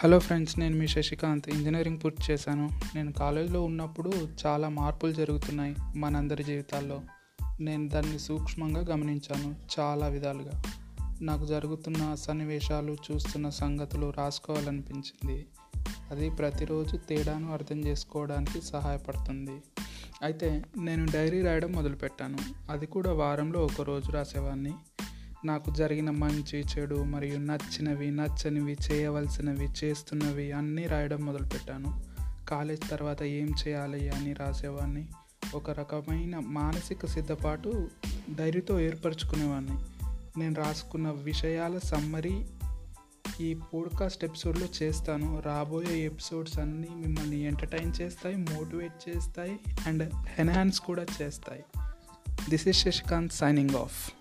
Hello friends నేను మీ Sasikanth. Engineering పూర్తి చేశాను. నేను కాలేజీలో ఉన్నప్పుడు చాలా మార్పులు జరుగుతున్నాయి మనందరి జీవితాల్లో. నేను దాన్ని సూక్ష్మంగా గమనించాను చాలా విధాలుగా. నాకు జరుగుతున్న సన్నివేశాలు చూస్తున్న సంగతులు రాసుకోవాలనిపించింది. అది ప్రతిరోజు తేడాను అర్థం చేసుకోవడానికి సహాయపడుతుంది. అయితే నేను డైరీ రాయడం మొదలుపెట్టాను. అది కూడా వారంలో ఒక రోజు రాసేవాడిని నాకు జరిగిన మంచి చెడు మరియు నచ్చినవి నచ్చనివి చేయవలసినవి చేస్తున్నవి అన్నీ రాయడం మొదలుపెట్టాను. కాలేజ్ తర్వాత ఏం చేయాలి అని రాసేవాడిని ఒక రకమైన మానసిక సిద్ధపాటు డైరీతో ఏర్పరచుకునేవాడిని నేను రాసుకున్న విషయాల సమ్మరీ ఈ పోడ్కాస్ట్ ఎపిసోడ్లో చేస్తాను. రాబోయే ఎపిసోడ్స్ అన్నీ మిమ్మల్ని ఎంటర్టైన్ చేస్తాయి మోటివేట్ చేస్తాయి అండ్ ఎన్హాన్స్ కూడా చేస్తాయి. This is Shashikant signing off.